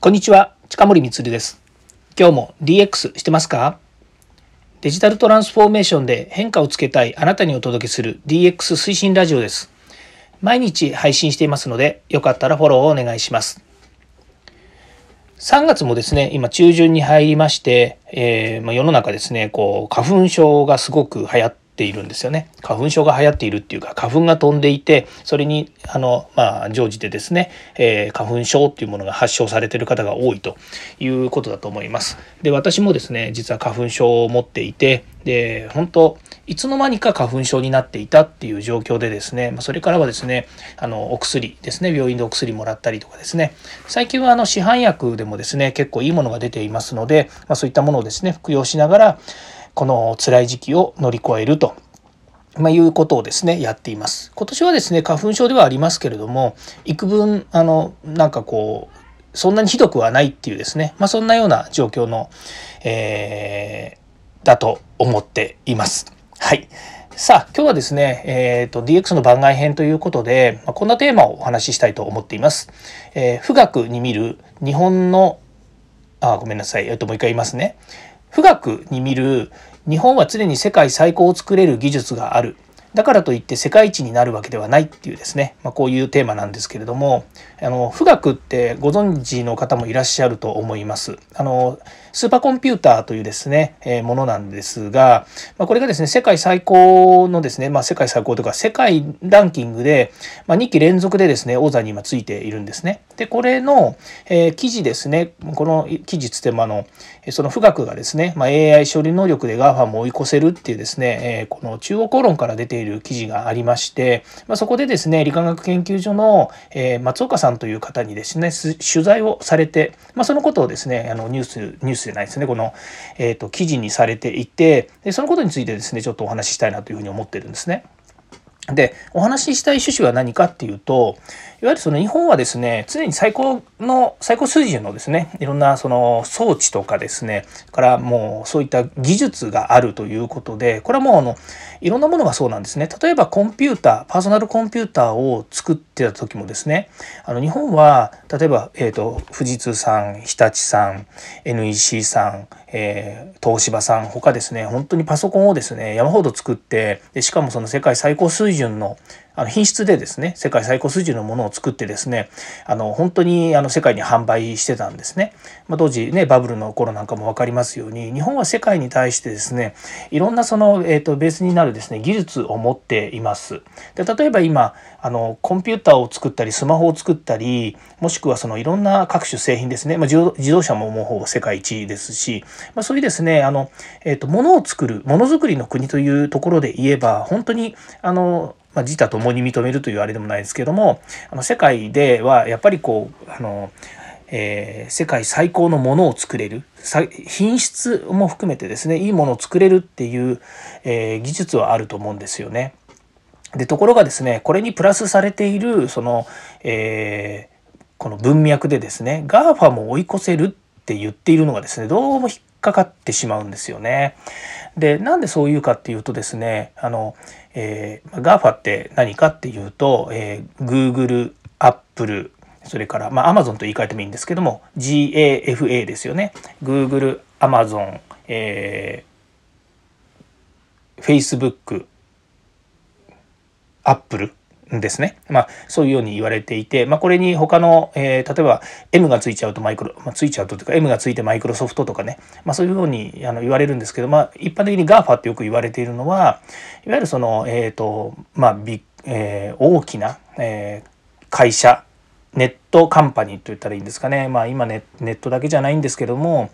こんにちは、近森光です。今日も DX してますか？デジタルトランスフォーメーションで変化をつけたいあなたにお届けする DX 推進ラジオです。毎日配信していますので、よかったらフォローをお願いします。3月もですね、今中旬に入りまして、えー、まあ、世の中ですね、こう、花粉症がすごく流行ってているんですよね。花粉症が流行っているっていうか花粉が飛んでいてそれにあのまあ乗じてですね、えー、花粉症っていうものが発症されている方が多いということだと思います。で私もですね実は花粉症を持っていてで本当いつの間にか花粉症になっていたっていう状況でですねまそれからはですねあのお薬ですね病院でお薬もらったりとかですね最近はあの市販薬でもですね結構いいものが出ていますので、まあ、そういったものをですね服用しながらこの辛い時期を乗り越えるとまあ、いうことをですねやっています。今年はですね花粉症ではありますけれども幾分あのなんかこうそんなにひどくはないっていうですね、まあ、そんなような状況の、えー、だと思っています。はい。さあ今日はですね、えーと、DX の番外編ということで、まあ、こんなテーマをお話ししたいと思っています。えー、富岳に見る日本のあごめんなさい、えっと、もう一回言いますね。富岳に見る日本は常に世界最高を作れる技術がある。だからといって世界一になるわけではないっていうですね、まあ、こういうテーマなんですけれども。あの富岳ってご存知の方もいらっしゃると思います。あのスーパーコンピューターというですね、えー、ものなんですが、まあ、これがですね世界最高のですね、まあ、世界最高というか世界ランキングで、まあ、2期連続でですね王座に今ついているんですね。でこれの、えー、記事ですねこの記事つってもあのその富岳がですね、まあ、AI 処理能力で GAFA も追い越せるっていうですね、えー、この中央公論から出ている記事がありまして、まあ、そこでですね理化学研究所の、えー、松岡さんさんという方にですね取材をされて、まあ、そのことをですねあのニュースニュースじゃないですねこの、えーと、記事にされていてでそのことについてですねちょっとお話ししたいなというふうに思ってるんですね。でお話ししたい趣旨は何かっていうといわゆるその日本はですね常に最高の最高水準のですねいろんなその装置とかですねからもうそういった技術があるということでこれはもうあのいろんなものがそうなんですね。例えばコンピューターパーソナルコンピューターを作ってた時もですねあの日本は例えば、えーと、富士通さん日立さん NEC さん、えー、東芝さん他ですね本当にパソコンをですね山ほど作ってでしかもその世界最高水準のあの品質でですね世界最高水準のものを作ってですねあの本当にあの世界に販売してたんですね、まあ、当時ねバブルの頃なんかも分かりますように日本は世界に対してですねいろんなその、えーと、ベースになるですね技術を持っています。で例えば今あのコンピューターを作ったりスマホを作ったりもしくはそのいろんな各種製品ですね、まあ、自動車ももうほぼ世界一ですし、まあ、そういうですねあの、えーと、物を作るものづくりの国というところで言えば本当にあのまあ、自他ともに認めるというあれでもないですけどもあの世界ではやっぱりこうあの、えー、世界最高のものを作れる品質も含めてですねいいものを作れるっていう、えー、技術はあると思うんですよね。でところがですねこれにプラスされているその、えー、この文脈でですね GAFA も追い越せるって言っているのがですねどうも引っかかってしまうんですよね。でなんでそういうかっていうとですねあの、えー、GAFA って何かっていうと、えー、Google、Apple それから、まあ、Amazon と言い換えてもいいんですけども GAFA ですよね Google、Amazon、えー、Facebook、Apple んですね。まあ、そういうように言われていて、まあ、これに他の、えー、例えば M がついちゃうとマイクロ、まあ、ついちゃうとというか M がついてマイクロソフトとかね、まあ、そういうふうにあの言われるんですけど、まあ、一般的に GAFA ってよく言われているのは、いわゆるその、えっ、ー、と、まあ、えー、大きな、えー、会社ネットカンパニーと言ったらいいんですかね、まあ、今ネットだけじゃないんですけども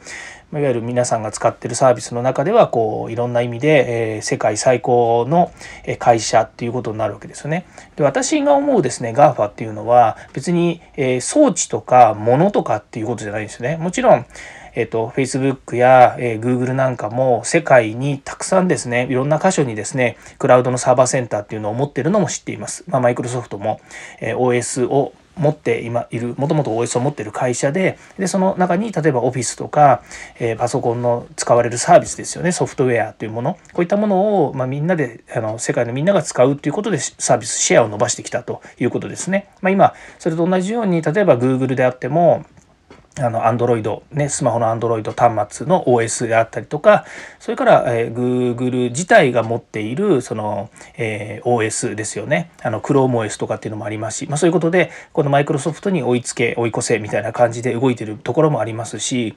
いわゆる皆さんが使ってるサービスの中ではこういろんな意味で、え、世界最高の会社っていうことになるわけですよね。で私が思うですね GAFA っていうのは別に、え、装置とか物とかっていうことじゃないんですよね。もちろんえっ、ー、と、Facebook や、えー、Google なんかも世界にたくさんですね、いろんな箇所にですね、クラウドのサーバーセンターっていうのを持ってるのも知っています。まあ、マイクロソフトも、えー、OS を持って今いるもともと OS を持っている会社ででその中に例えばオフィスとか、えー、パソコンの使われるサービスですよねソフトウェアというものこういったものを、まあ、みんなであの世界のみんなが使うということでサービスシェアを伸ばしてきたということですね。まあ、今それと同じように例えば Google であってもあの、アンドロイド、ね、スマホのアンドロイド端末の OS であったりとか、それから、えー、Google 自体が持っている、その、えー、OS ですよね。あの、ChromeOS とかっていうのもありますし、まあそういうことで、このマイクロソフトに追いつけ、追い越せみたいな感じで動いてるところもありますし、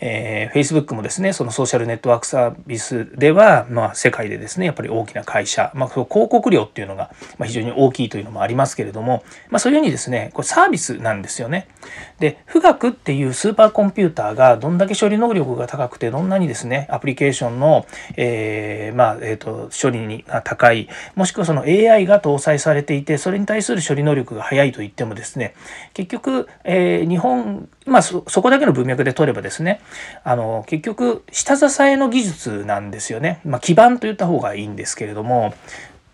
えー、Facebook もですねそのソーシャルネットワークサービスでは、まあ、世界でですねやっぱり大きな会社、まあ、広告量っていうのがまあ非常に大きいというのもありますけれども、まあ、そういうふうにですねこれサービスなんですよね。で富岳っていうスーパーコンピューターがどんだけ処理能力が高くてどんなにですねアプリケーションの、えー、まあえーと、処理が高いもしくはその AI が搭載されていてそれに対する処理能力が速いといってもですね結局、えー、日本まあそこだけの文脈で取ればですねあの結局下支えの技術なんですよね、まあ、基盤と言った方がいいんですけれども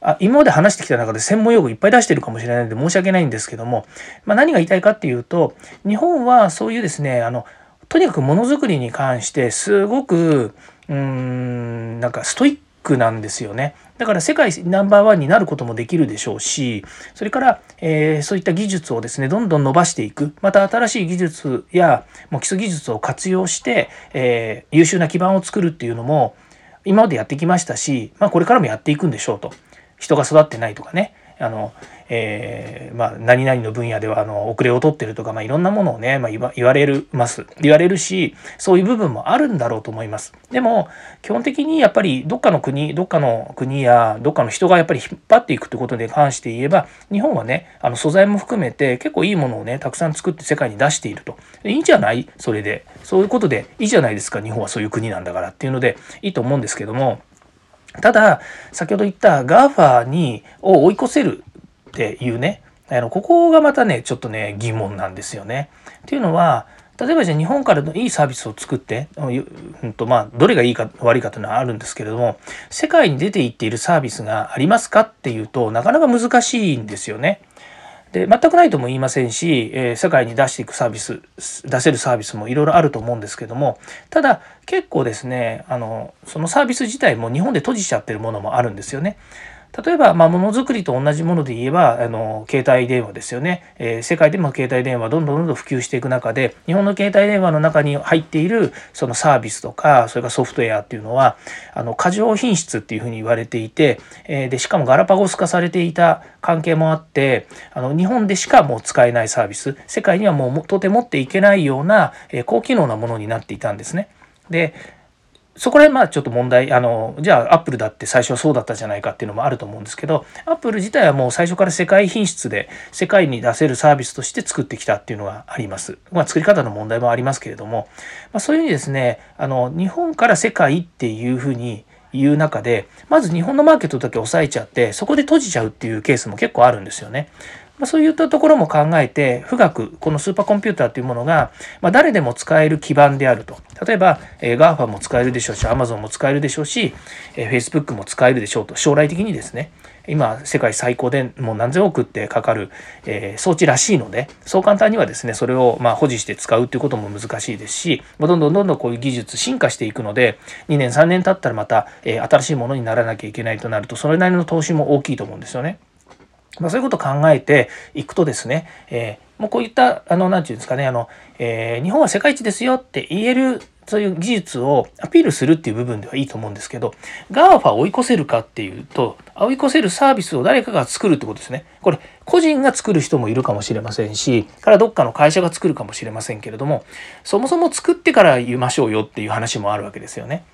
あ今まで話してきた中で専門用語いっぱい出してるかもしれないので申し訳ないんですけども、まあ、何が言いたいかっていうと日本はそういうですねあのとにかくものづくりに関してすごくうーんなんかストイックなんですよね。だから世界ナンバーワンになることもできるでしょうし、それから、えー、そういった技術をですね、どんどん伸ばしていく。また新しい技術やもう基礎技術を活用して、えー、優秀な基盤を作るっていうのも今までやってきましたし、まあ、これからもやっていくんでしょうと。人が育ってないとかね。あの、えー、まあ、何々の分野ではあの遅れを取ってるとか、まあ、いろんなものをね、まあ、言われるます。言われるしそういう部分もあるんだろうと思います。でも基本的にやっぱりどっかの国どっかの国やどっかの人がやっぱり引っ張っていくってことに関して言えば日本はねあの素材も含めて結構いいものをねたくさん作って世界に出していると。いいんじゃないそれで。そういうことでいいじゃないですか日本はそういう国なんだからっていうのでいいと思うんですけどもただ先ほど言った GAFA にを追い越せるっていうねあのここがまたねちょっとね疑問なんですよね。っていうのは例えばじゃあ日本からのいいサービスを作って、うんとまあ、どれがいいか悪いかというのはあるんですけれども世界に出ていっているサービスがありますかっていうとなかなか難しいんですよね。で全くないとも言いませんし、え、世界に出していくサービス出せるサービスもいろいろあると思うんですけどもただ結構ですねあのそのサービス自体も日本で閉じちゃってるものもあるんですよね。例えば、まあ、ものづくりと同じもので言えば、あの、携帯電話ですよね。えー、世界でも携帯電話どんどんどんどん普及していく中で、日本の携帯電話の中に入っているそのサービスとか、それからソフトウェアっていうのは、あの、過剰品質っていうふうに言われていて、えー、で、しかもガラパゴス化されていた関係もあって、あの、日本でしかもう使えないサービス、世界にはもうとてもっていけないような、えー、高機能なものになっていたんですね。で、そこら辺まあちょっと問題あのじゃあアップルだって最初はそうだったじゃないかっていうのもあると思うんですけどアップル自体はもう最初から世界品質で世界に出せるサービスとして作ってきたっていうのがあります。まあ、作り方の問題もありますけれども、まあ、そういうふうにですねあの日本から世界っていうふうにいう中でまず日本のマーケットだけ抑えちゃってそこで閉じちゃうっていうケースも結構あるんですよね。まあ、そういったところも考えて、富岳、このスーパーコンピューターというものが、まあ、誰でも使える基盤であると。例えば、えー、GAFA も使えるでしょうし、Amazon も使えるでしょうし、えー、Facebook も使えるでしょうと。将来的にですね、今、世界最高でもう何千億ってかかる、えー、装置らしいので、そう簡単にはですね、それをまあ保持して使うということも難しいですし、どんどんどんどんこういう技術進化していくので、2年、3年経ったらまた、えー、新しいものにならなきゃいけないとなると、それなりの投資も大きいと思うんですよね。まあ、そういうことを考えていくとですね、えー、もうこういった、あの、なんていうんですかね、あの、えー、日本は世界一ですよって言える、そういう技術をアピールするっていう部分ではいいと思うんですけど、GAFA を追い越せるかっていうと、追い越せるサービスを誰かが作るってことですね。これ、個人が作る人もいるかもしれませんし、からどっかの会社が作るかもしれませんけれども、そもそも作ってから言いましょうよっていう話もあるわけですよね。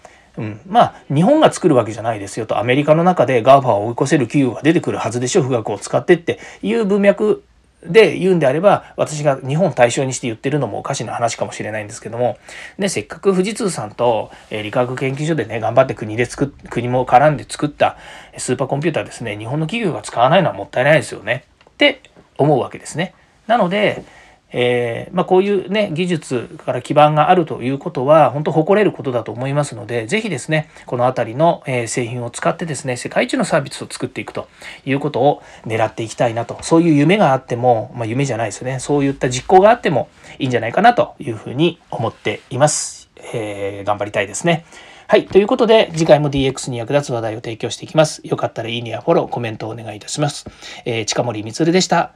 うん、まあ日本が作るわけじゃないですよと。アメリカの中で GAFA を追い越せる企業が出てくるはずでしょ。富岳を使ってって。いう文脈で言うんであれば私が日本対象にして言ってるのもおかしな話かもしれないんですけども、ね、せっかく富士通さんと、え理化学研究所でね頑張って国で作っ国も絡んで作ったスーパーコンピューターですね。日本の企業が使わないのはもったいないですよね。って思うわけですね。なのでえー、まあ、こういうね技術から基盤があるということは本当誇れることだと思いますので是非ですねこの辺りの、製品を使ってですね世界一のサービスを作っていくということを狙っていきたいなとそういう夢があっても、まあ、夢じゃないですねそういった実行があってもいいんじゃないかなというふうに思っています。えー、頑張りたいですね。はい。ということで、次回も DX に役立つ話題を提供していきます。よかったらいいねやフォロー、コメントをお願いいたします。えー、近森光でした。